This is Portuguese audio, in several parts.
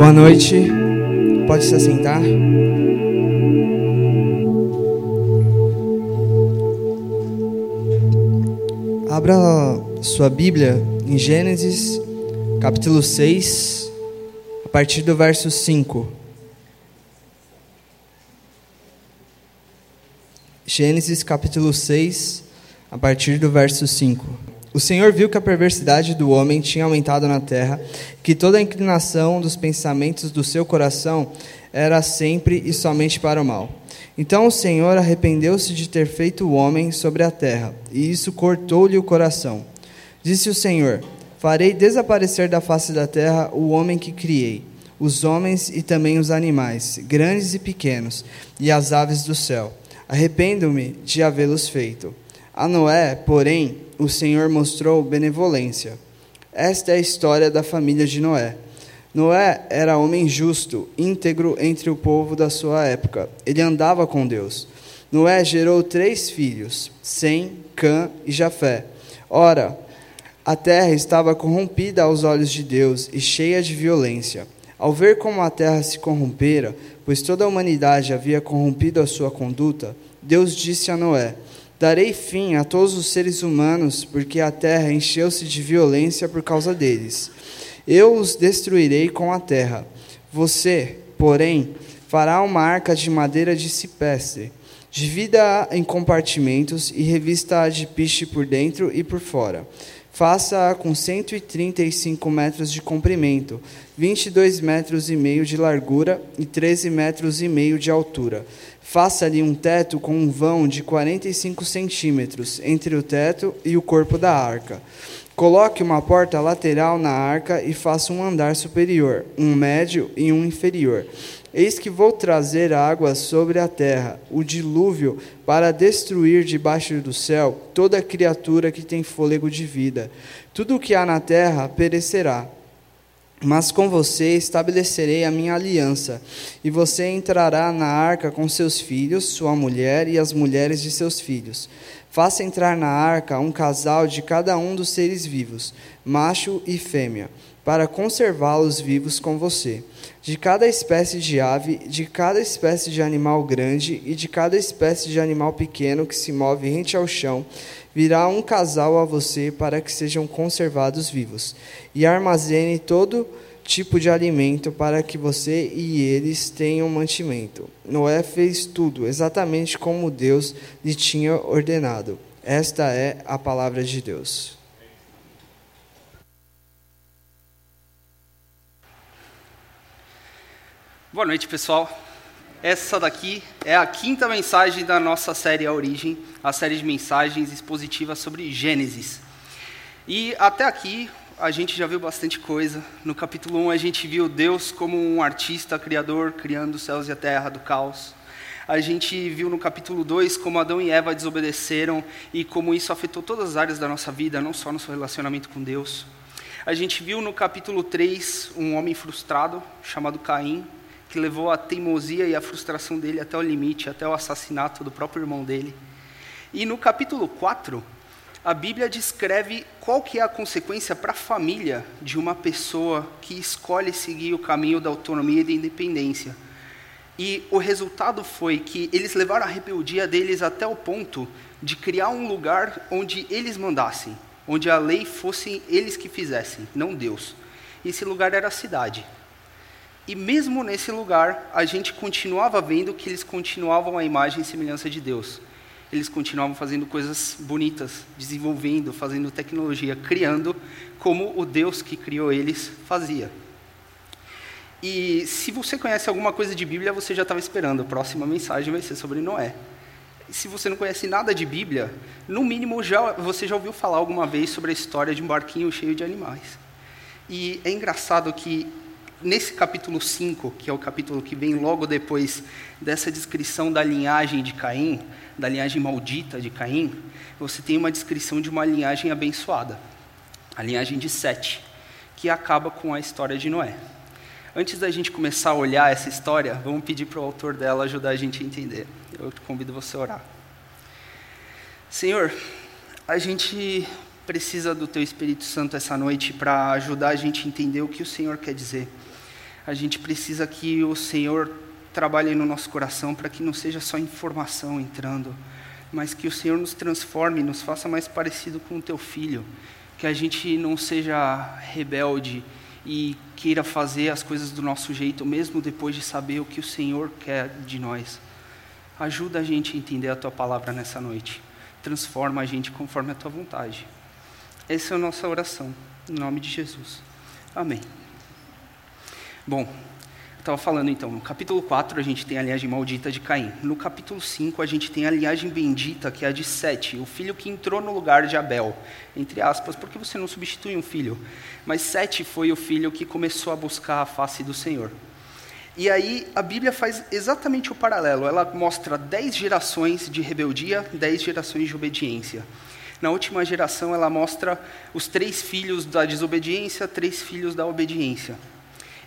Boa noite. Pode se assentar. Abra sua Bíblia em Gênesis, capítulo 6, a partir do verso 5. Gênesis, capítulo 6, a partir do verso 5. O Senhor viu que a perversidade do homem tinha aumentado na terra, que toda a inclinação dos pensamentos do seu coração era sempre e somente para o mal. Então o Senhor arrependeu-se de ter feito o homem sobre a terra, e isso cortou-lhe o coração. Disse o Senhor: Farei desaparecer da face da terra o homem que criei, os homens e também os animais, grandes e pequenos, e as aves do céu. Arrependo-me de havê-los feito. A Noé, porém, o Senhor mostrou benevolência. Esta é a história da família de Noé. Noé era homem justo, íntegro entre o povo da sua época. Ele andava com Deus. Noé gerou três filhos, Sem, Cã e Jafé. Ora, a terra estava corrompida aos olhos de Deus e cheia de violência. Ao ver como a terra se corrompera, pois toda a humanidade havia corrompido a sua conduta, Deus disse a Noé: Darei fim a todos os seres humanos, porque a terra encheu-se de violência por causa deles. Eu os destruirei com a terra. Você, porém, fará uma arca de madeira de cipestre. Divida-a em compartimentos e revista-a de piche por dentro e por fora. Faça-a com 135 metros de comprimento, 22 metros e meio de largura e 13 metros e meio de altura. Faça-lhe um teto com um vão de 45 centímetros entre o teto e o corpo da arca. Coloque uma porta lateral na arca e faça um andar superior, um médio e um inferior. Eis que vou trazer água sobre a terra, o dilúvio, para destruir debaixo do céu toda criatura que tem fôlego de vida. Tudo o que há na terra perecerá mas com você estabelecerei a minha aliança, e você entrará na arca com seus filhos, sua mulher e as mulheres de seus filhos. Faça entrar na arca um casal de cada um dos seres vivos, macho e fêmea, para conservá-los vivos com você. De cada espécie de ave, de cada espécie de animal grande e de cada espécie de animal pequeno que se move rente ao chão, virá um casal a você para que sejam conservados vivos. E armazene todo tipo de alimento para que você e eles tenham mantimento. Noé fez tudo exatamente como Deus lhe tinha ordenado. Esta é a palavra de Deus. Boa noite, pessoal. Essa daqui é a quinta mensagem da nossa série A Origem, a série de mensagens expositivas sobre Gênesis. E até aqui a gente já viu bastante coisa. No capítulo 1 a gente viu Deus como um artista criador, criando os céus e a terra do caos. A gente viu no capítulo 2 como Adão e Eva desobedeceram e como isso afetou todas as áreas da nossa vida, não só no seu relacionamento com Deus. A gente viu no capítulo 3 um homem frustrado chamado Caim, que levou a teimosia e a frustração dele até o limite, até o assassinato do próprio irmão dele. E no capítulo 4, a Bíblia descreve qual que é a consequência para a família de uma pessoa que escolhe seguir o caminho da autonomia e da independência. E o resultado foi que eles levaram a rebeldia deles até o ponto de criar um lugar onde eles mandassem, onde a lei fosse eles que fizessem, não Deus. Esse lugar era a cidade. E mesmo nesse lugar, a gente continuava vendo que eles continuavam a imagem e semelhança de Deus. Eles continuavam fazendo coisas bonitas, desenvolvendo, fazendo tecnologia, criando como o Deus que criou eles fazia. E se você conhece alguma coisa de Bíblia, você já estava esperando. A próxima mensagem vai ser sobre Noé. E se você não conhece nada de Bíblia, no mínimo já, você já ouviu falar alguma vez sobre a história de um barquinho cheio de animais. E é engraçado que nesse capítulo 5, que é o capítulo que vem logo depois dessa descrição da linhagem de Caim, da linhagem maldita de Caim, você tem uma descrição de uma linhagem abençoada, a linhagem de Sete, que acaba com a história de Noé. Antes da gente começar a olhar essa história, vamos pedir para o autor dela ajudar a gente a entender. Eu te convido você a orar. Senhor, a gente precisa do Teu Espírito Santo essa noite para ajudar a gente a entender o que o Senhor quer dizer A gente precisa que o Senhor trabalhe no nosso coração para que não seja só informação entrando, mas que o Senhor nos transforme, nos faça mais parecido com o teu filho, que a gente não seja rebelde e queira fazer as coisas do nosso jeito, mesmo depois de saber o que o Senhor quer de nós. Ajuda a gente a entender a tua palavra nessa noite. Transforma a gente conforme a tua vontade. Essa é a nossa oração, em nome de Jesus. Amém. Bom, estava falando então, no capítulo 4 a gente tem a linhagem maldita de Caim. No capítulo 5 a gente tem a linhagem bendita, que é a de Sete, o filho que entrou no lugar de Abel. Entre aspas, porque você não substitui um filho? Mas Sete foi o filho que começou a buscar a face do Senhor. E aí a Bíblia faz exatamente o paralelo. Ela mostra dez gerações de rebeldia, dez gerações de obediência. Na última geração ela mostra os três filhos da desobediência, três filhos da obediência.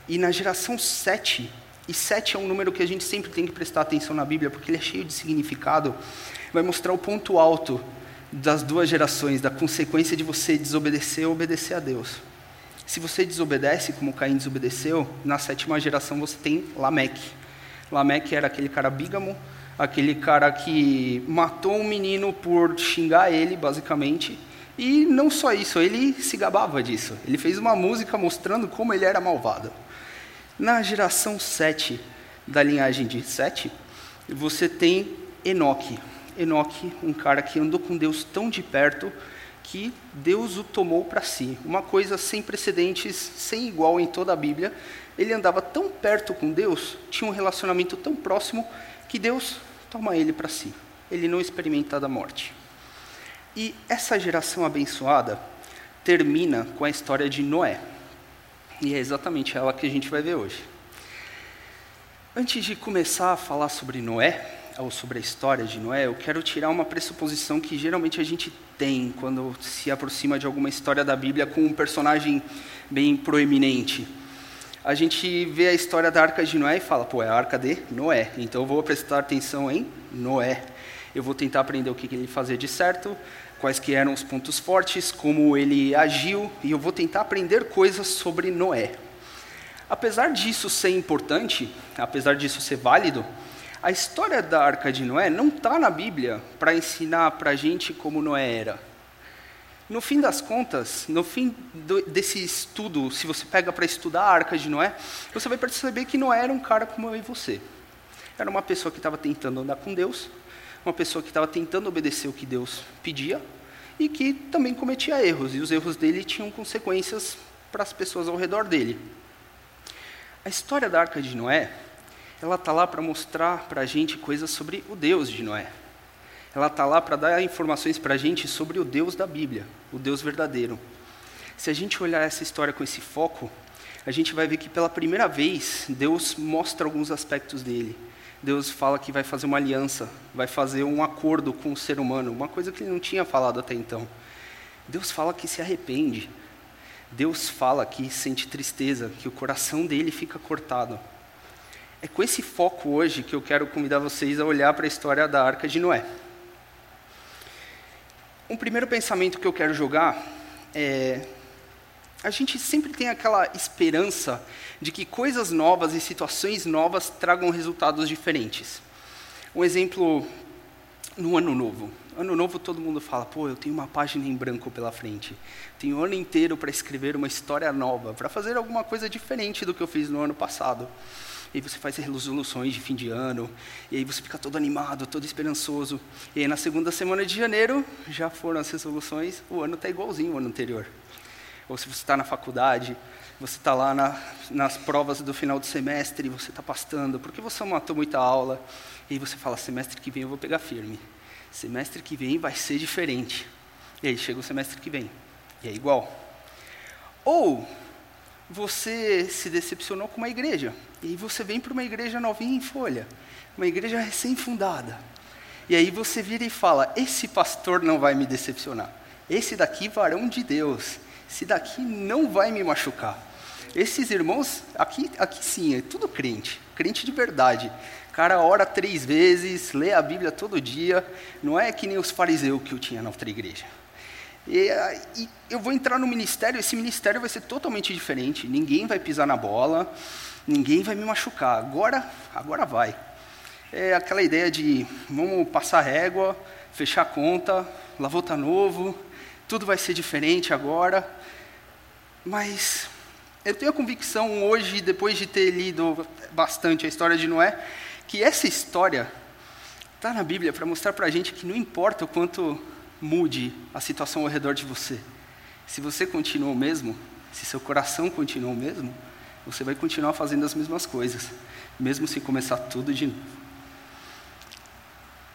E na geração 7, e 7 é um número que a gente sempre tem que prestar atenção na Bíblia, porque ele é cheio de significado, vai mostrar o ponto alto das duas gerações, da consequência de você desobedecer ou obedecer a Deus. Se você desobedece, como Caim desobedeceu, na sétima geração você tem Lameque. Lameque era aquele cara bígamo, aquele cara que matou um menino por xingar ele, basicamente, e não só isso, ele se gabava disso. Ele fez uma música mostrando como ele era malvado. Na geração 7 da linhagem de Sete, você tem Enoque. Enoque, um cara que andou com Deus tão de perto que Deus o tomou para si. Uma coisa sem precedentes, sem igual em toda a Bíblia. Ele andava tão perto com Deus, tinha um relacionamento tão próximo, que Deus toma ele para si. Ele não experimenta da morte. E essa geração abençoada termina com a história de Noé. E é exatamente ela que a gente vai ver hoje. Antes de começar a falar sobre Noé, ou sobre a história de Noé, eu quero tirar uma pressuposição que geralmente a gente tem quando se aproxima de alguma história da Bíblia com um personagem bem proeminente. A gente vê a história da arca de Noé e fala, pô, é a arca de Noé, então eu vou prestar atenção em Noé. Eu vou tentar aprender o que ele fazia de certo, quais que eram os pontos fortes, como ele agiu, e eu vou tentar aprender coisas sobre Noé. Apesar disso ser importante, apesar disso ser válido, a história da Arca de Noé não está na Bíblia para ensinar para a gente como Noé era. No fim das contas, no fim do, desse estudo, se você pega para estudar a Arca de Noé, você vai perceber que Noé era um cara como eu e você. Era uma pessoa que estava tentando andar com Deus, uma pessoa que estava tentando obedecer o que Deus pedia e que também cometia erros, e os erros dele tinham consequências para as pessoas ao redor dele. A história da Arca de Noé, ela está lá para mostrar para a gente coisas sobre o Deus de Noé. Ela está lá para dar informações para a gente sobre o Deus da Bíblia, o Deus verdadeiro. Se a gente olhar essa história com esse foco, a gente vai ver que pela primeira vez Deus mostra alguns aspectos dele. Deus fala que vai fazer uma aliança, vai fazer um acordo com o ser humano, uma coisa que ele não tinha falado até então. Deus fala que se arrepende. Deus fala que sente tristeza, que o coração dele fica cortado. É com esse foco hoje que eu quero convidar vocês a olhar para a história da Arca de Noé. Um primeiro pensamento que eu quero jogar é a gente sempre tem aquela esperança de que coisas novas e situações novas tragam resultados diferentes. Um exemplo no ano novo. Ano novo todo mundo fala, pô, eu tenho uma página em branco pela frente. Tenho o ano inteiro para escrever uma história nova, para fazer alguma coisa diferente do que eu fiz no ano passado. E aí você faz resoluções de fim de ano, e aí você fica todo animado, todo esperançoso. E aí na segunda semana de janeiro, já foram as resoluções, o ano está igualzinho ao ano anterior. Ou se você está na faculdade, você está lá na, nas provas do final do semestre, você está pastando, porque você matou muita aula, e aí você fala, semestre que vem eu vou pegar firme, semestre que vem vai ser diferente, e aí chega o semestre que vem, e é igual. Ou você se decepcionou com uma igreja, e aí você vem para uma igreja novinha em folha, uma igreja recém-fundada, e aí você vira e fala, esse pastor não vai me decepcionar, esse daqui varão de Deus, esse daqui não vai me machucar. Esses irmãos, aqui, aqui sim, é tudo crente, crente de verdade. O cara ora três vezes, lê a Bíblia todo dia, não é que nem os fariseus que eu tinha na outra igreja. E, e, eu vou entrar no ministério, esse ministério vai ser totalmente diferente. Ninguém vai pisar na bola, ninguém vai me machucar. Agora, agora vai. É aquela ideia de vamos passar régua, fechar a conta, lavou tá novo, tudo vai ser diferente agora. Mas eu tenho a convicção hoje, depois de ter lido bastante a história de Noé, que essa história está na Bíblia para mostrar para a gente que não importa o quanto mude a situação ao redor de você. Se você continua o mesmo, se seu coração continua o mesmo, você vai continuar fazendo as mesmas coisas, mesmo se começar tudo de novo.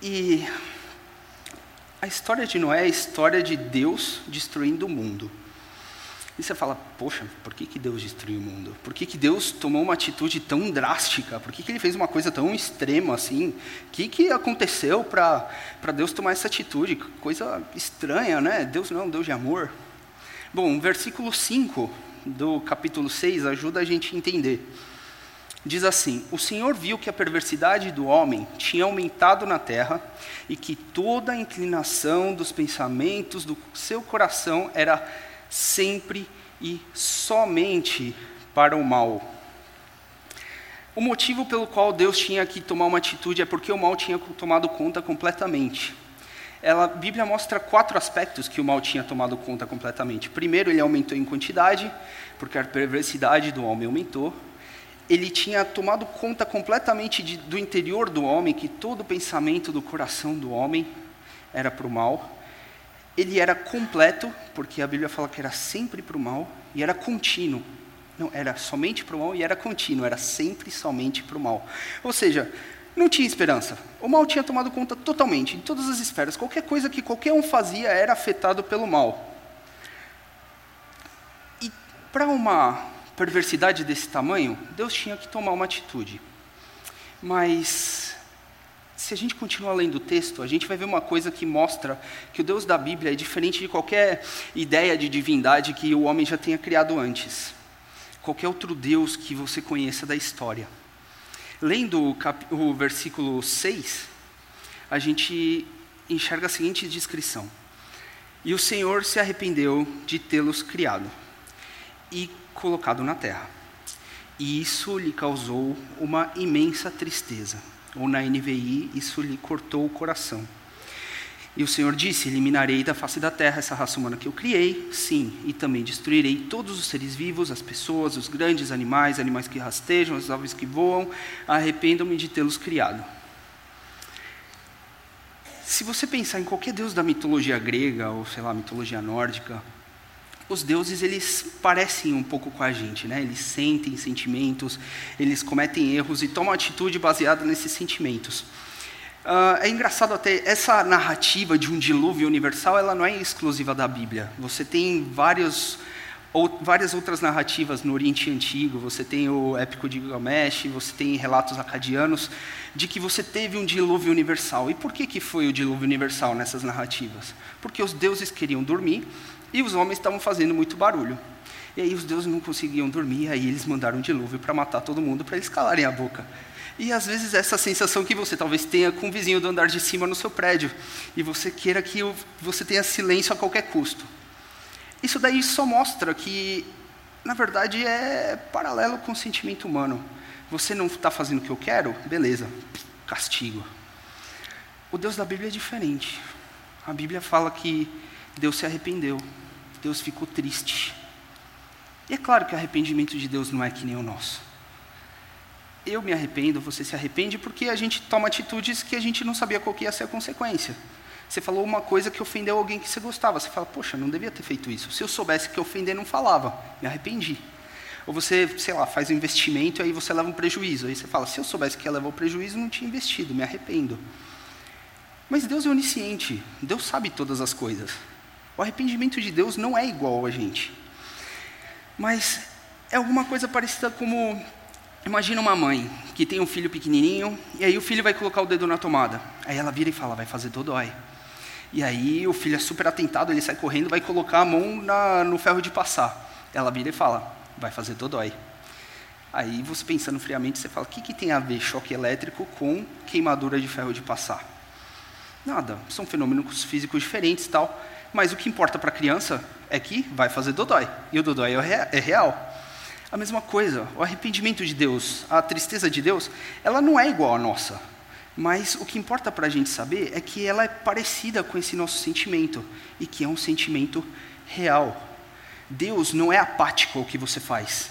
E a história de Noé é a história de Deus destruindo o mundo. E você fala, poxa, por que, que Deus destruiu o mundo? Por que, que Deus tomou uma atitude tão drástica? Por que, que ele fez uma coisa tão extrema assim? O que, que aconteceu para Deus tomar essa atitude? Coisa estranha, né? Deus não é um Deus de amor. Bom, versículo 5 do capítulo 6 ajuda a gente a entender. Diz assim: O Senhor viu que a perversidade do homem tinha aumentado na terra e que toda a inclinação dos pensamentos do seu coração era sempre e somente para o mal. O motivo pelo qual Deus tinha que tomar uma atitude é porque o mal tinha tomado conta completamente. Ela, a Bíblia mostra quatro aspectos que o mal tinha tomado conta completamente. Primeiro, ele aumentou em quantidade, porque a perversidade do homem aumentou. Ele tinha tomado conta completamente de, do interior do homem, que todo pensamento do coração do homem era para o mal ele era completo, porque a Bíblia fala que era sempre para o mal, e era contínuo. Não, era somente para o mal e era contínuo, era sempre somente para o mal. Ou seja, não tinha esperança. O mal tinha tomado conta totalmente, em todas as esferas. Qualquer coisa que qualquer um fazia era afetado pelo mal. E para uma perversidade desse tamanho, Deus tinha que tomar uma atitude. Mas se a gente continuar lendo o texto, a gente vai ver uma coisa que mostra que o Deus da Bíblia é diferente de qualquer ideia de divindade que o homem já tenha criado antes. Qualquer outro Deus que você conheça da história. Lendo o, cap... o versículo 6, a gente enxerga a seguinte descrição: E o Senhor se arrependeu de tê-los criado e colocado na terra. E isso lhe causou uma imensa tristeza ou na NVI, isso lhe cortou o coração. E o Senhor disse: Eliminarei da face da terra essa raça humana que eu criei, sim, e também destruirei todos os seres vivos, as pessoas, os grandes animais, animais que rastejam, as aves que voam. Arrependam-me de tê-los criado. Se você pensar em qualquer deus da mitologia grega, ou sei lá, mitologia nórdica, os deuses eles parecem um pouco com a gente, né? Eles sentem sentimentos, eles cometem erros e tomam atitude baseada nesses sentimentos. Uh, é engraçado até essa narrativa de um dilúvio universal, ela não é exclusiva da Bíblia. Você tem vários ou, várias outras narrativas no Oriente Antigo. Você tem o épico de Gilgamesh, você tem relatos acadianos de que você teve um dilúvio universal. E por que que foi o dilúvio universal nessas narrativas? Porque os deuses queriam dormir e os homens estavam fazendo muito barulho. E aí os deuses não conseguiam dormir, aí eles mandaram um dilúvio para matar todo mundo, para eles calarem a boca. E às vezes essa sensação que você talvez tenha com o vizinho do andar de cima no seu prédio, e você queira que você tenha silêncio a qualquer custo. Isso daí só mostra que, na verdade, é paralelo com o sentimento humano. Você não está fazendo o que eu quero? Beleza, castigo. O Deus da Bíblia é diferente. A Bíblia fala que Deus se arrependeu, Deus ficou triste. E é claro que o arrependimento de Deus não é que nem o nosso. Eu me arrependo, você se arrepende, porque a gente toma atitudes que a gente não sabia qual ia ser a consequência. Você falou uma coisa que ofendeu alguém que você gostava. Você fala, poxa, não devia ter feito isso. Se eu soubesse que ofender, não falava. Me arrependi. Ou você, sei lá, faz um investimento e aí você leva um prejuízo. Aí você fala, se eu soubesse que ia levar o prejuízo, não tinha investido, me arrependo. Mas Deus é onisciente. Deus sabe todas as coisas. O arrependimento de Deus não é igual a gente. Mas é alguma coisa parecida como imagina uma mãe que tem um filho pequenininho e aí o filho vai colocar o dedo na tomada. Aí ela vira e fala: "Vai fazer dodói". E aí o filho é super atentado, ele sai correndo, vai colocar a mão na, no ferro de passar. Ela vira e fala: "Vai fazer dodói". Aí você pensando friamente, você fala: "O que, que tem a ver choque elétrico com queimadura de ferro de passar?" Nada. São fenômenos físicos diferentes e tal. Mas o que importa para a criança é que vai fazer dodói. E o dodói é real. A mesma coisa, o arrependimento de Deus, a tristeza de Deus, ela não é igual à nossa. Mas o que importa para a gente saber é que ela é parecida com esse nosso sentimento e que é um sentimento real. Deus não é apático ao que você faz.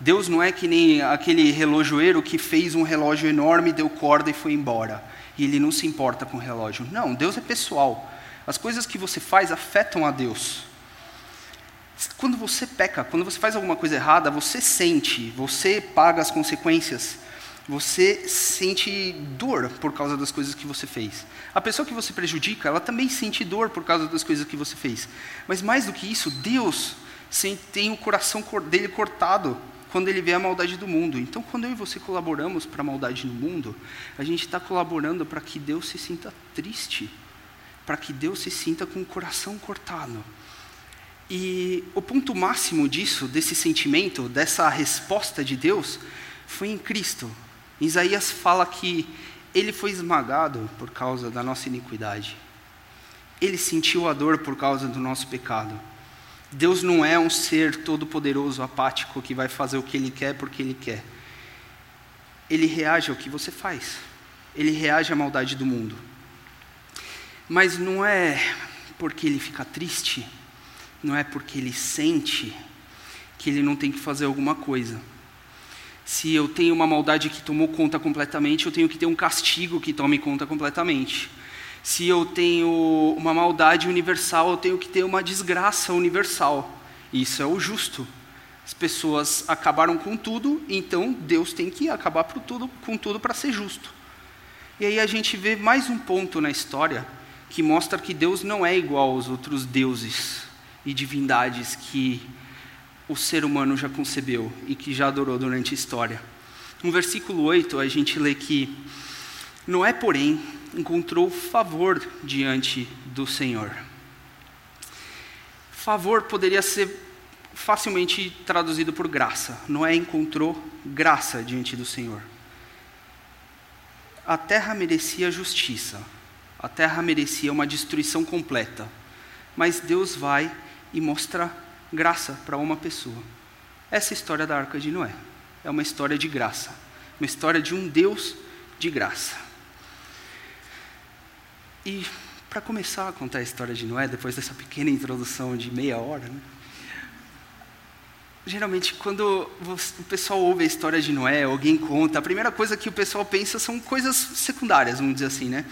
Deus não é que nem aquele relojoeiro que fez um relógio enorme, deu corda e foi embora. E ele não se importa com o relógio. Não, Deus é pessoal. As coisas que você faz afetam a Deus. Quando você peca, quando você faz alguma coisa errada, você sente, você paga as consequências. Você sente dor por causa das coisas que você fez. A pessoa que você prejudica, ela também sente dor por causa das coisas que você fez. Mas mais do que isso, Deus tem o coração dele cortado quando ele vê a maldade do mundo. Então, quando eu e você colaboramos para a maldade no mundo, a gente está colaborando para que Deus se sinta triste, para que Deus se sinta com o coração cortado. E o ponto máximo disso, desse sentimento, dessa resposta de Deus, foi em Cristo. Isaías fala que ele foi esmagado por causa da nossa iniquidade. Ele sentiu a dor por causa do nosso pecado. Deus não é um ser todo-poderoso, apático, que vai fazer o que ele quer porque ele quer. Ele reage ao que você faz. Ele reage à maldade do mundo. Mas não é porque ele fica triste, não é porque ele sente que ele não tem que fazer alguma coisa. Se eu tenho uma maldade que tomou conta completamente, eu tenho que ter um castigo que tome conta completamente. Se eu tenho uma maldade universal, eu tenho que ter uma desgraça universal. Isso é o justo. As pessoas acabaram com tudo, então Deus tem que acabar tudo, com tudo para ser justo. E aí a gente vê mais um ponto na história que mostra que Deus não é igual aos outros deuses e divindades que o ser humano já concebeu e que já adorou durante a história. No versículo 8, a gente lê que Noé, porém, encontrou favor diante do Senhor. Favor poderia ser facilmente traduzido por graça. Noé encontrou graça diante do Senhor. A terra merecia justiça, a terra merecia uma destruição completa, mas Deus vai e mostra graça para uma pessoa. Essa é história da arca de Noé. É uma história de graça, uma história de um Deus de graça. E para começar a contar a história de Noé, depois dessa pequena introdução de meia hora, né? geralmente quando o pessoal ouve a história de Noé, alguém conta, a primeira coisa que o pessoal pensa são coisas secundárias, vamos dizer assim, né?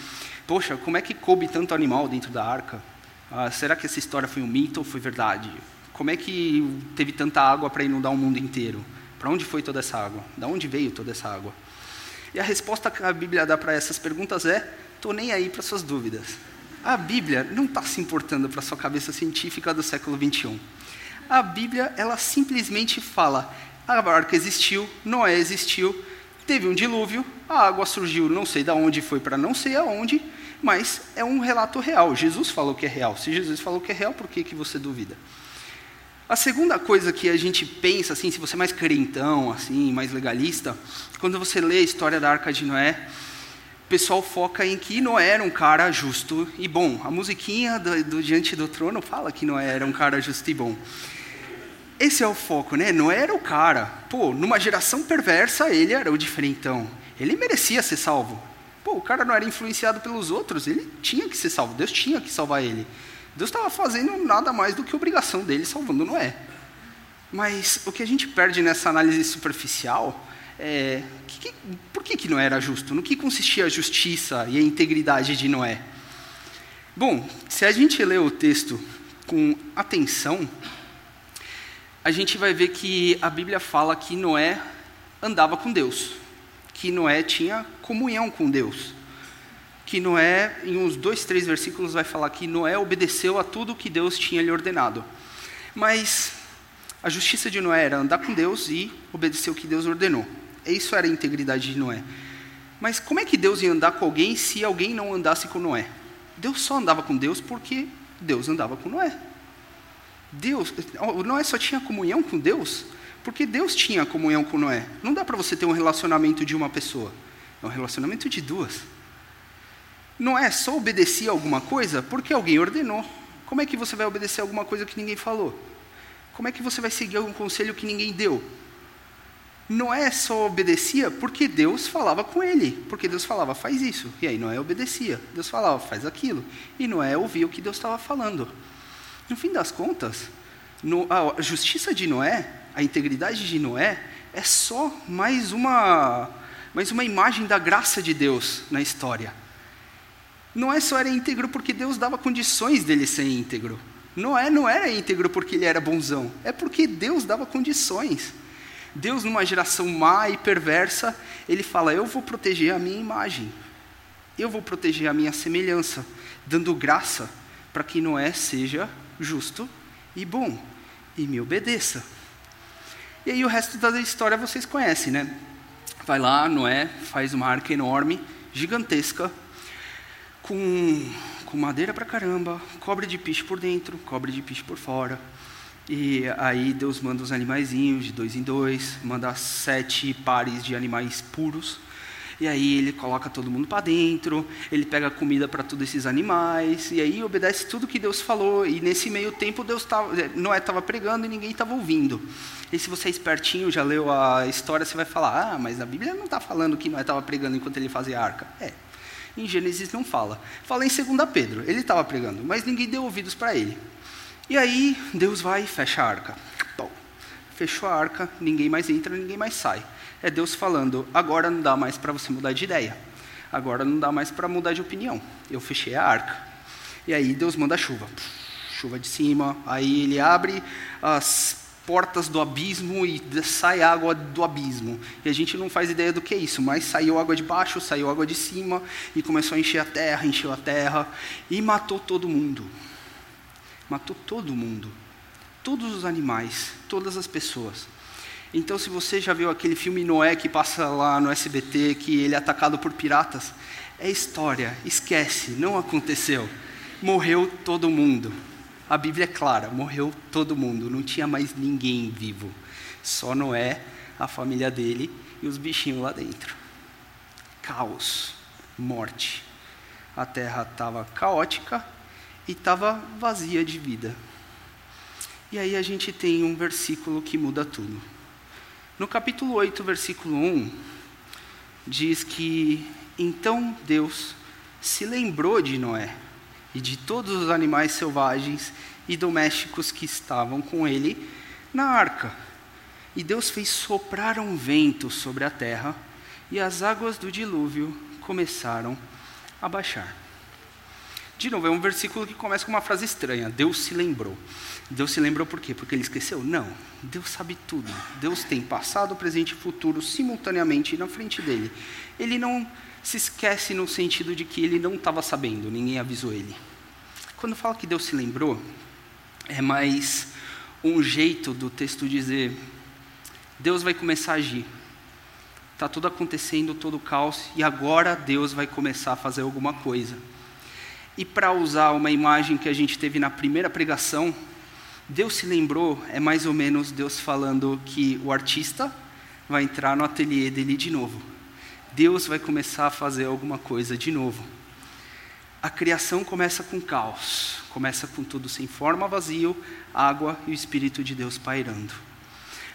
Poxa, como é que coube tanto animal dentro da arca? Ah, será que essa história foi um mito ou foi verdade? Como é que teve tanta água para inundar o mundo inteiro? Para onde foi toda essa água? Da onde veio toda essa água? E a resposta que a Bíblia dá para essas perguntas é: estou nem aí para suas dúvidas. A Bíblia não está se importando para sua cabeça científica do século 21. A Bíblia, ela simplesmente fala: a arca existiu, Noé existiu, teve um dilúvio, a água surgiu, não sei de onde foi para não sei aonde, mas é um relato real. Jesus falou que é real. Se Jesus falou que é real, por que, que você duvida? A segunda coisa que a gente pensa, assim, se você é mais crentão, assim, mais legalista, quando você lê a história da Arca de Noé, pessoal foca em que Noé era um cara justo e bom. A musiquinha do, do, Diante do Trono fala que Noé era um cara justo e bom. Esse é o foco, né? Noé era o cara. Pô, numa geração perversa, ele era o diferentão. Ele merecia ser salvo. Pô, o cara não era influenciado pelos outros, ele tinha que ser salvo. Deus tinha que salvar ele. Deus estava fazendo nada mais do que obrigação dele salvando Noé. Mas o que a gente perde nessa análise superficial é, que, que, por que, que Noé era justo? No que consistia a justiça e a integridade de Noé? Bom, se a gente ler o texto com atenção, a gente vai ver que a Bíblia fala que Noé andava com Deus, que Noé tinha comunhão com Deus, que Noé, em uns dois, três versículos, vai falar que Noé obedeceu a tudo que Deus tinha lhe ordenado. Mas a justiça de Noé era andar com Deus e obedecer o que Deus ordenou. Isso era a integridade de Noé. Mas como é que Deus ia andar com alguém se alguém não andasse com Noé? Deus só andava com Deus porque Deus andava com Noé. Deus, Noé só tinha comunhão com Deus porque Deus tinha comunhão com Noé. Não dá para você ter um relacionamento de uma pessoa, é um relacionamento de duas. Noé só obedecia alguma coisa porque alguém ordenou. Como é que você vai obedecer alguma coisa que ninguém falou? Como é que você vai seguir um conselho que ninguém deu? Noé só obedecia porque Deus falava com ele, porque Deus falava, faz isso. E aí Noé obedecia. Deus falava, faz aquilo. E Noé ouvia o que Deus estava falando. No fim das contas, no, a justiça de Noé, a integridade de Noé, é só mais uma, mais uma imagem da graça de Deus na história. Noé só era íntegro porque Deus dava condições dele ser íntegro. Noé não era íntegro porque ele era bonzão, é porque Deus dava condições. Deus, numa geração má e perversa, ele fala: Eu vou proteger a minha imagem, eu vou proteger a minha semelhança, dando graça para que Noé seja justo e bom e me obedeça. E aí o resto da história vocês conhecem, né? Vai lá, Noé faz uma arca enorme, gigantesca, com, com madeira pra caramba, cobre de piche por dentro, cobre de piche por fora. E aí Deus manda os animaizinhos de dois em dois, manda sete pares de animais puros. E aí ele coloca todo mundo para dentro, ele pega comida para todos esses animais, e aí obedece tudo que Deus falou. E nesse meio tempo Deus tava, Noé estava pregando e ninguém estava ouvindo. E se você é espertinho, já leu a história, você vai falar: ah, mas a Bíblia não está falando que Noé estava pregando enquanto ele fazia a arca. É, em Gênesis não fala. Fala em 2 Pedro, ele estava pregando, mas ninguém deu ouvidos para ele. E aí Deus vai e fecha a arca. Bom, fechou a arca, ninguém mais entra, ninguém mais sai. É Deus falando: agora não dá mais para você mudar de ideia. Agora não dá mais para mudar de opinião. Eu fechei a arca. E aí Deus manda chuva. Chuva de cima. Aí ele abre as portas do abismo e sai água do abismo. E a gente não faz ideia do que é isso, mas saiu água de baixo, saiu água de cima e começou a encher a terra, encheu a terra e matou todo mundo matou todo mundo, todos os animais, todas as pessoas. Então, se você já viu aquele filme Noé que passa lá no SBT, que ele é atacado por piratas, é história, esquece, não aconteceu. Morreu todo mundo. A Bíblia é clara, morreu todo mundo, não tinha mais ninguém vivo. Só Noé, a família dele e os bichinhos lá dentro. Caos, morte. A terra estava caótica, e estava vazia de vida. E aí a gente tem um versículo que muda tudo. No capítulo 8, versículo 1, diz que então Deus se lembrou de Noé e de todos os animais selvagens e domésticos que estavam com ele na arca. E Deus fez soprar um vento sobre a terra, e as águas do dilúvio começaram a baixar. De novo, é um versículo que começa com uma frase estranha: Deus se lembrou. Deus se lembrou por quê? Porque ele esqueceu? Não. Deus sabe tudo. Deus tem passado, presente e futuro simultaneamente na frente dele. Ele não se esquece no sentido de que ele não estava sabendo, ninguém avisou ele. Quando fala que Deus se lembrou, é mais um jeito do texto dizer: Deus vai começar a agir. Está tudo acontecendo, todo o caos, e agora Deus vai começar a fazer alguma coisa. E para usar uma imagem que a gente teve na primeira pregação, Deus se lembrou, é mais ou menos Deus falando que o artista vai entrar no ateliê dele de novo. Deus vai começar a fazer alguma coisa de novo. A criação começa com caos, começa com tudo sem forma, vazio, água e o Espírito de Deus pairando.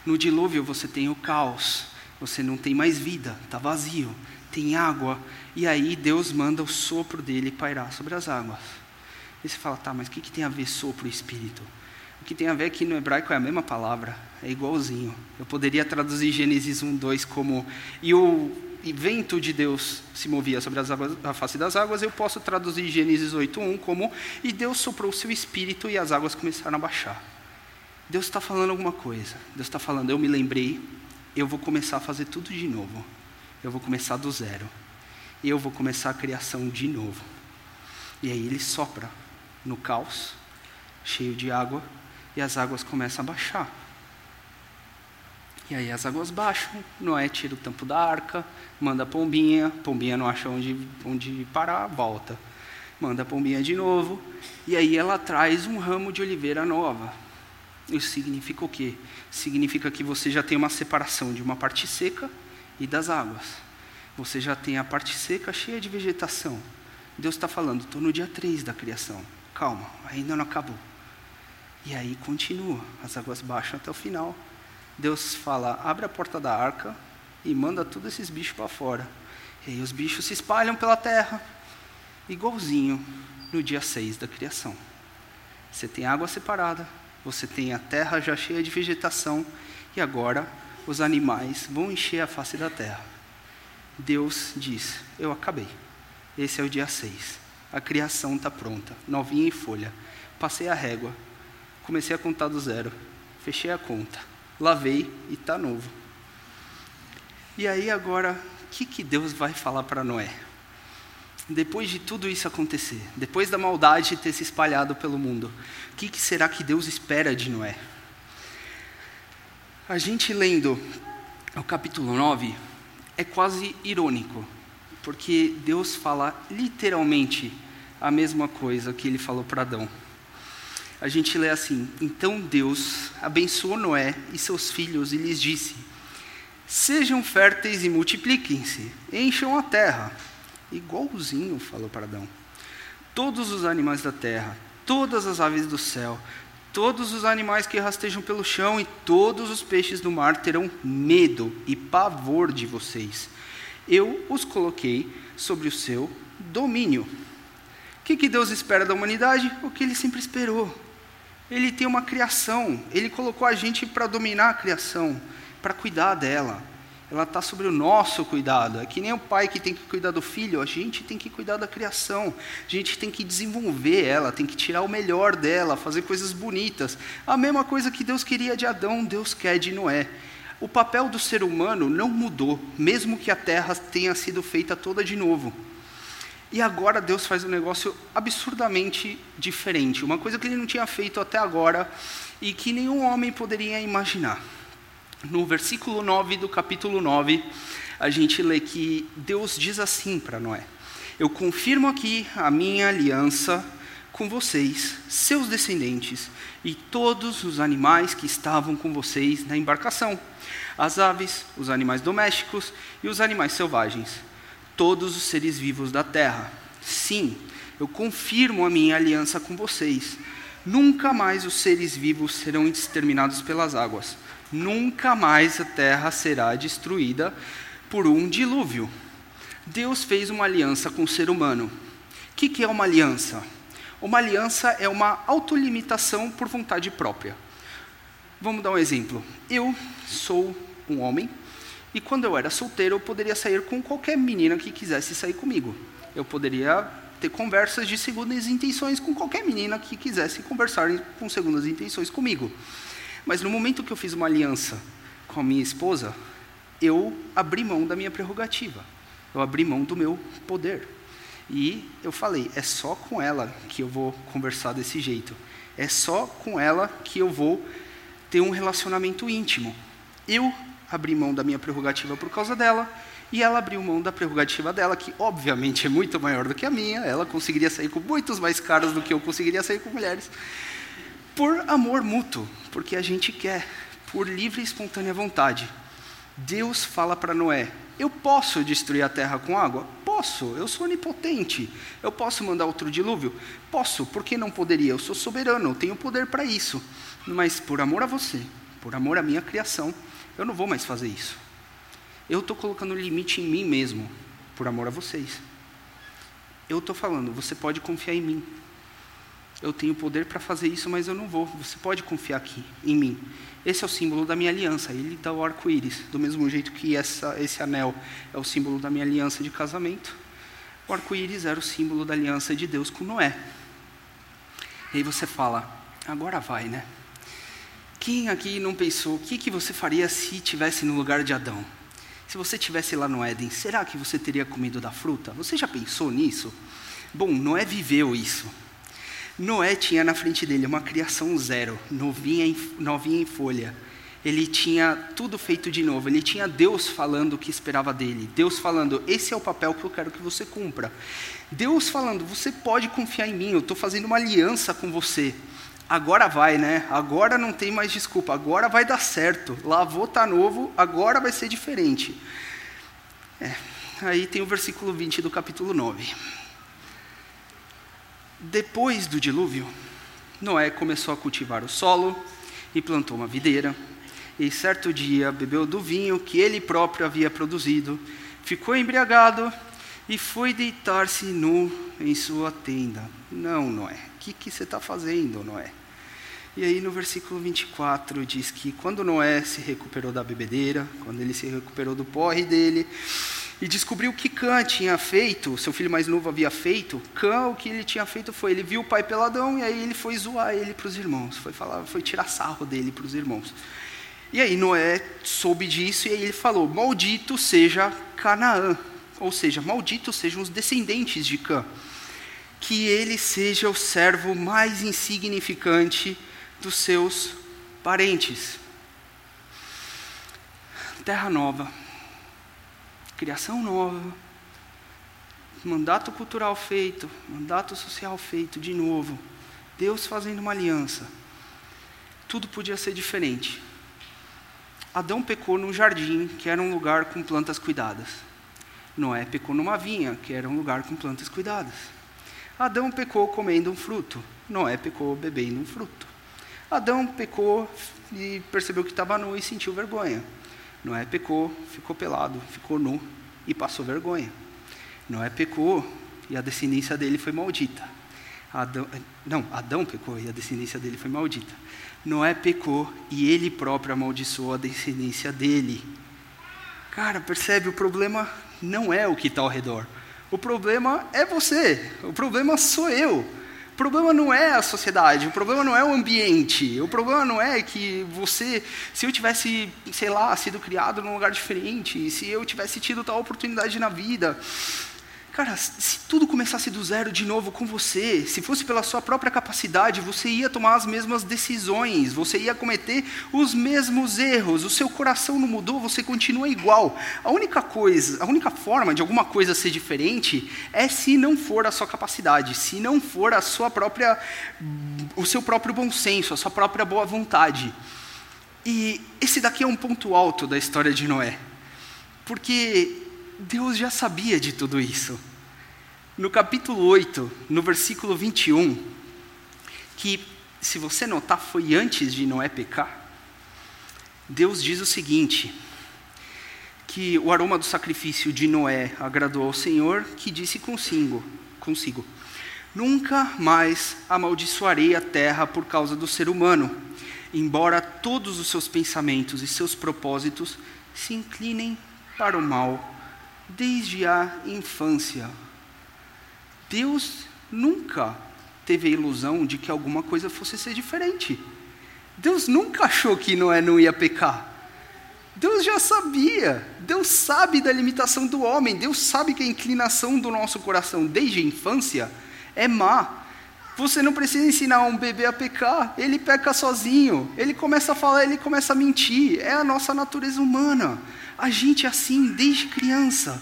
No dilúvio você tem o caos, você não tem mais vida, está vazio, tem água, e aí Deus manda o sopro dele pairar sobre as águas. E você fala, tá, mas o que, que tem a ver sopro e espírito? O que tem a ver aqui no hebraico é a mesma palavra, é igualzinho. Eu poderia traduzir Gênesis 1, 2 como e o vento de Deus se movia sobre as águas, a face das águas, eu posso traduzir Gênesis 8, 1 como e Deus soprou o seu espírito e as águas começaram a baixar. Deus está falando alguma coisa. Deus está falando, eu me lembrei, eu vou começar a fazer tudo de novo. Eu vou começar do zero e eu vou começar a criação de novo. E aí ele sopra no caos, cheio de água, e as águas começam a baixar. E aí as águas baixam, Noé tira o tampo da arca, manda a pombinha, pombinha não acha onde, onde parar, volta. Manda a pombinha de novo, e aí ela traz um ramo de oliveira nova. Isso significa o quê? Significa que você já tem uma separação de uma parte seca e das águas você já tem a parte seca cheia de vegetação. Deus está falando, estou no dia 3 da criação. Calma, ainda não acabou. E aí continua, as águas baixam até o final. Deus fala, abre a porta da arca e manda todos esses bichos para fora. E aí os bichos se espalham pela terra, igualzinho no dia 6 da criação. Você tem água separada, você tem a terra já cheia de vegetação, e agora os animais vão encher a face da terra. Deus diz: Eu acabei. Esse é o dia 6. A criação está pronta, novinha em folha. Passei a régua, comecei a contar do zero, fechei a conta, lavei e está novo. E aí agora, o que, que Deus vai falar para Noé? Depois de tudo isso acontecer, depois da maldade ter se espalhado pelo mundo, o que, que será que Deus espera de Noé? A gente lendo o capítulo 9 é quase irônico, porque Deus fala literalmente a mesma coisa que ele falou para Adão. A gente lê assim: Então Deus abençoou Noé e seus filhos e lhes disse: Sejam férteis e multipliquem-se, encham a terra. Igualzinho falou para Adão. Todos os animais da terra, todas as aves do céu, todos os animais que rastejam pelo chão e todos os peixes do mar terão medo e pavor de vocês. Eu os coloquei sobre o seu domínio. O que, que Deus espera da humanidade? O que ele sempre esperou. Ele tem uma criação, ele colocou a gente para dominar a criação, para cuidar dela. Ela está sobre o nosso cuidado. É que nem o pai que tem que cuidar do filho, a gente tem que cuidar da criação. A gente tem que desenvolver ela, tem que tirar o melhor dela, fazer coisas bonitas. A mesma coisa que Deus queria de Adão, Deus quer de Noé. O papel do ser humano não mudou, mesmo que a terra tenha sido feita toda de novo. E agora Deus faz um negócio absurdamente diferente, uma coisa que ele não tinha feito até agora e que nenhum homem poderia imaginar. No versículo 9 do capítulo 9, a gente lê que Deus diz assim para Noé: Eu confirmo aqui a minha aliança com vocês, seus descendentes, e todos os animais que estavam com vocês na embarcação, as aves, os animais domésticos e os animais selvagens todos os seres vivos da terra. Sim, eu confirmo a minha aliança com vocês. Nunca mais os seres vivos serão exterminados pelas águas. Nunca mais a terra será destruída por um dilúvio. Deus fez uma aliança com o ser humano. O que, que é uma aliança? Uma aliança é uma autolimitação por vontade própria. Vamos dar um exemplo. Eu sou um homem e quando eu era solteiro, eu poderia sair com qualquer menina que quisesse sair comigo. Eu poderia ter conversas de segundas intenções com qualquer menina que quisesse conversar com segundas intenções comigo. Mas no momento que eu fiz uma aliança com a minha esposa, eu abri mão da minha prerrogativa. Eu abri mão do meu poder. E eu falei, é só com ela que eu vou conversar desse jeito. É só com ela que eu vou ter um relacionamento íntimo. Eu abri mão da minha prerrogativa por causa dela, e ela abriu mão da prerrogativa dela, que obviamente é muito maior do que a minha, ela conseguiria sair com muitos mais caras do que eu conseguiria sair com mulheres, por amor mútuo, porque a gente quer, por livre e espontânea vontade. Deus fala para Noé: Eu posso destruir a terra com água? Posso, eu sou onipotente. Eu posso mandar outro dilúvio? Posso, por que não poderia? Eu sou soberano, eu tenho poder para isso. Mas por amor a você, por amor à minha criação, eu não vou mais fazer isso. Eu estou colocando limite em mim mesmo, por amor a vocês. Eu estou falando, você pode confiar em mim. Eu tenho poder para fazer isso, mas eu não vou. Você pode confiar aqui em mim. Esse é o símbolo da minha aliança. Ele dá o arco-íris, do mesmo jeito que essa, esse anel é o símbolo da minha aliança de casamento. O arco-íris era o símbolo da aliança de Deus com Noé. E aí você fala, agora vai, né? Quem aqui não pensou o que, que você faria se tivesse no lugar de Adão? Se você tivesse lá no Éden, será que você teria comido da fruta? Você já pensou nisso? Bom, Noé viveu isso. Noé tinha na frente dele uma criação zero, novinha em, novinha em folha. Ele tinha tudo feito de novo. Ele tinha Deus falando o que esperava dele. Deus falando: esse é o papel que eu quero que você cumpra. Deus falando: você pode confiar em mim. Eu estou fazendo uma aliança com você agora vai, né? Agora não tem mais desculpa, agora vai dar certo. Lavou tá novo, agora vai ser diferente. É. Aí tem o versículo 20 do capítulo 9. Depois do dilúvio, Noé começou a cultivar o solo e plantou uma videira. E certo dia bebeu do vinho que ele próprio havia produzido, ficou embriagado e foi deitar-se nu em sua tenda. Não, Noé, que, que você está fazendo, Noé? E aí no versículo 24 diz que quando Noé se recuperou da bebedeira, quando ele se recuperou do porre dele, e descobriu o que Cã tinha feito, seu filho mais novo havia feito, Cã o que ele tinha feito foi, ele viu o pai peladão e aí ele foi zoar ele para os irmãos, foi falar, foi tirar sarro dele para os irmãos. E aí Noé soube disso e aí ele falou: Maldito seja Canaã, ou seja, malditos sejam os descendentes de Cã, que ele seja o servo mais insignificante dos seus parentes. Terra nova, criação nova, mandato cultural feito, mandato social feito de novo, Deus fazendo uma aliança. Tudo podia ser diferente. Adão pecou num jardim, que era um lugar com plantas cuidadas. Noé pecou numa vinha, que era um lugar com plantas cuidadas. Adão pecou comendo um fruto. Noé pecou bebendo um fruto. Adão pecou e percebeu que estava nu e sentiu vergonha. Noé pecou, ficou pelado, ficou nu e passou vergonha. Noé pecou e a descendência dele foi maldita. Adão, não, Adão pecou e a descendência dele foi maldita. Noé pecou e ele próprio amaldiçoou a descendência dele. Cara, percebe? O problema não é o que está ao redor. O problema é você. O problema sou eu. O problema não é a sociedade, o problema não é o ambiente, o problema não é que você, se eu tivesse, sei lá, sido criado num lugar diferente, se eu tivesse tido tal oportunidade na vida, Cara, se tudo começasse do zero de novo com você, se fosse pela sua própria capacidade, você ia tomar as mesmas decisões, você ia cometer os mesmos erros, o seu coração não mudou, você continua igual. A única coisa, a única forma de alguma coisa ser diferente é se não for a sua capacidade, se não for a sua própria o seu próprio bom senso, a sua própria boa vontade. E esse daqui é um ponto alto da história de Noé. Porque Deus já sabia de tudo isso. No capítulo 8, no versículo 21, que, se você notar, foi antes de Noé pecar, Deus diz o seguinte: que o aroma do sacrifício de Noé agradou ao Senhor, que disse consigo, consigo: Nunca mais amaldiçoarei a terra por causa do ser humano, embora todos os seus pensamentos e seus propósitos se inclinem para o mal desde a infância. Deus nunca teve a ilusão de que alguma coisa fosse ser diferente. Deus nunca achou que Noé não ia pecar. Deus já sabia. Deus sabe da limitação do homem. Deus sabe que a inclinação do nosso coração desde a infância é má. Você não precisa ensinar um bebê a pecar, ele peca sozinho. Ele começa a falar, ele começa a mentir. É a nossa natureza humana. A gente é assim desde criança.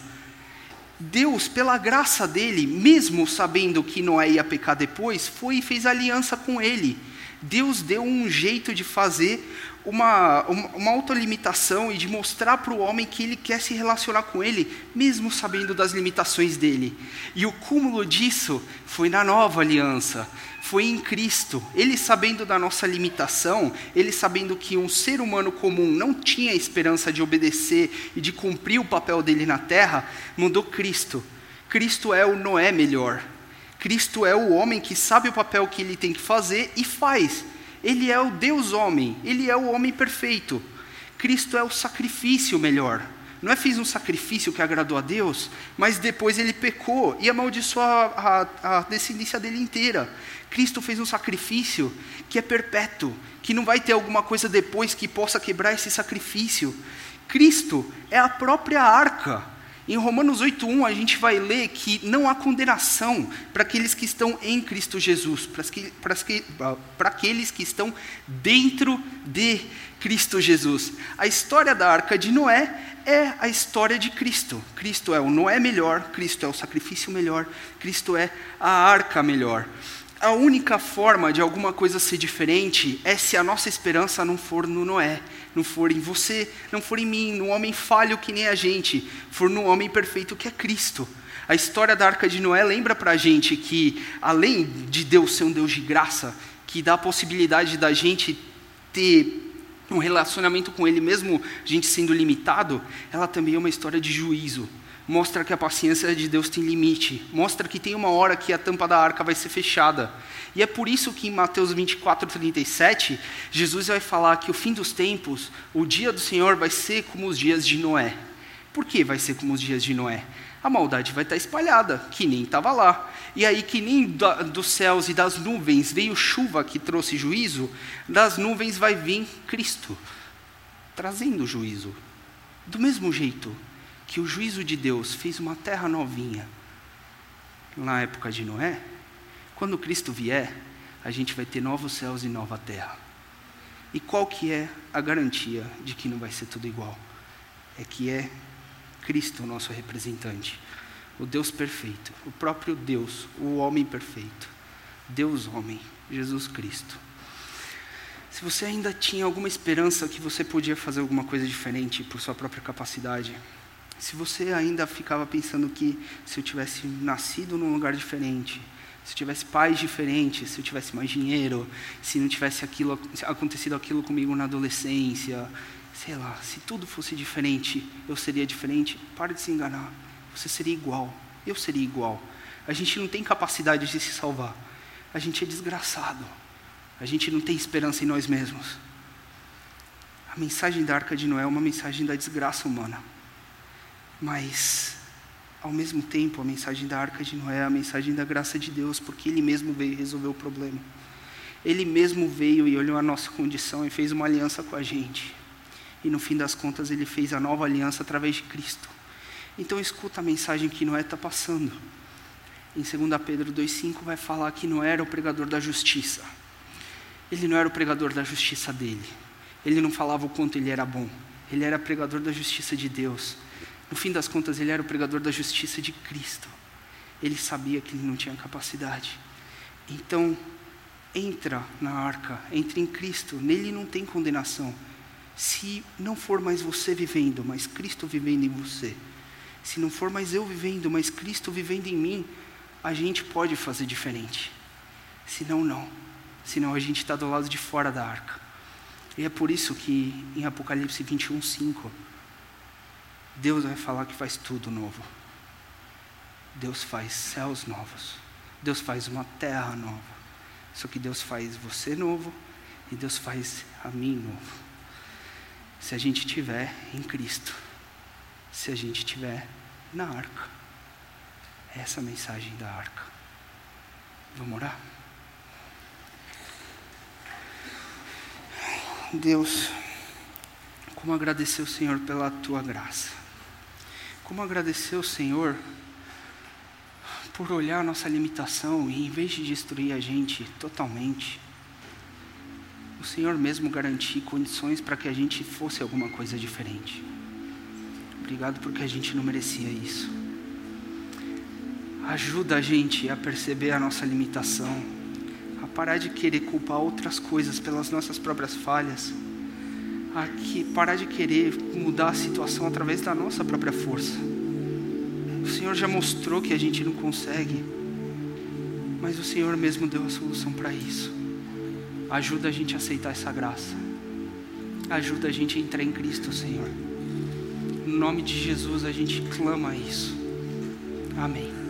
Deus, pela graça dele, mesmo sabendo que Noé ia pecar depois, foi e fez aliança com ele. Deus deu um jeito de fazer uma, uma, autolimitação e de mostrar para o homem que ele quer se relacionar com ele, mesmo sabendo das limitações dele. E o cúmulo disso foi na nova aliança, foi em Cristo. Ele sabendo da nossa limitação, ele sabendo que um ser humano comum não tinha esperança de obedecer e de cumprir o papel dele na terra, mandou Cristo. Cristo é o Noé melhor. Cristo é o homem que sabe o papel que ele tem que fazer e faz. Ele é o Deus homem, ele é o homem perfeito. Cristo é o sacrifício melhor. Não é fez um sacrifício que agradou a Deus, mas depois ele pecou e amaldiçoou a, a, a descendência dele inteira. Cristo fez um sacrifício que é perpétuo, que não vai ter alguma coisa depois que possa quebrar esse sacrifício. Cristo é a própria arca em Romanos 8:1 a gente vai ler que não há condenação para aqueles que estão em Cristo Jesus, para, que, para, que, para aqueles que estão dentro de Cristo Jesus. A história da arca de Noé é a história de Cristo. Cristo é o Noé melhor, Cristo é o sacrifício melhor, Cristo é a arca melhor. a única forma de alguma coisa ser diferente é se a nossa esperança não for no Noé, não for em você, não for em mim, no homem falho que nem a gente, for no homem perfeito que é Cristo. A história da arca de Noé lembra para a gente que, além de Deus ser um Deus de graça, que dá a possibilidade da gente ter um relacionamento com Ele, mesmo a gente sendo limitado, ela também é uma história de juízo mostra que a paciência de Deus tem limite, mostra que tem uma hora que a tampa da arca vai ser fechada. E é por isso que em Mateus 24, 37, Jesus vai falar que o fim dos tempos, o dia do Senhor vai ser como os dias de Noé. Por que vai ser como os dias de Noé? A maldade vai estar espalhada, que nem estava lá. E aí, que nem dos céus e das nuvens veio chuva que trouxe juízo, das nuvens vai vir Cristo, trazendo juízo. Do mesmo jeito, que o juízo de Deus fez uma terra novinha na época de Noé, quando Cristo vier, a gente vai ter novos céus e nova terra. E qual que é a garantia de que não vai ser tudo igual? É que é Cristo o nosso representante, o Deus perfeito, o próprio Deus, o homem perfeito, Deus homem, Jesus Cristo. Se você ainda tinha alguma esperança que você podia fazer alguma coisa diferente por sua própria capacidade, se você ainda ficava pensando que se eu tivesse nascido num lugar diferente, se eu tivesse pais diferentes, se eu tivesse mais dinheiro, se não tivesse aquilo, acontecido aquilo comigo na adolescência, sei lá, se tudo fosse diferente, eu seria diferente, pare de se enganar. Você seria igual, eu seria igual. A gente não tem capacidade de se salvar. A gente é desgraçado. A gente não tem esperança em nós mesmos. A mensagem da Arca de Noé é uma mensagem da desgraça humana. Mas, ao mesmo tempo, a mensagem da arca de Noé é a mensagem da graça de Deus, porque Ele mesmo veio resolver o problema. Ele mesmo veio e olhou a nossa condição e fez uma aliança com a gente. E no fim das contas, Ele fez a nova aliança através de Cristo. Então, escuta a mensagem que Noé está passando. Em 2 Pedro 2,5 vai falar que Noé era o pregador da justiça. Ele não era o pregador da justiça dele. Ele não falava o quanto ele era bom. Ele era pregador da justiça de Deus. No fim das contas, ele era o pregador da justiça de Cristo. Ele sabia que ele não tinha capacidade. Então, entra na arca, entre em Cristo, nele não tem condenação. Se não for mais você vivendo, mas Cristo vivendo em você, se não for mais eu vivendo, mas Cristo vivendo em mim, a gente pode fazer diferente. Senão, não. Senão a gente está do lado de fora da arca. E é por isso que em Apocalipse 21, 5, Deus vai falar que faz tudo novo. Deus faz céus novos. Deus faz uma terra nova. Só que Deus faz você novo e Deus faz a mim novo. Se a gente tiver em Cristo, se a gente tiver na arca. Essa é a mensagem da arca. Vamos orar? Deus, como agradecer o Senhor pela tua graça. Como agradecer ao Senhor por olhar a nossa limitação e, em vez de destruir a gente totalmente, o Senhor mesmo garantir condições para que a gente fosse alguma coisa diferente. Obrigado porque a gente não merecia isso. Ajuda a gente a perceber a nossa limitação, a parar de querer culpar outras coisas pelas nossas próprias falhas a que parar de querer mudar a situação através da nossa própria força. O Senhor já mostrou que a gente não consegue, mas o Senhor mesmo deu a solução para isso. Ajuda a gente a aceitar essa graça. Ajuda a gente a entrar em Cristo, Senhor. No nome de Jesus a gente clama isso. Amém.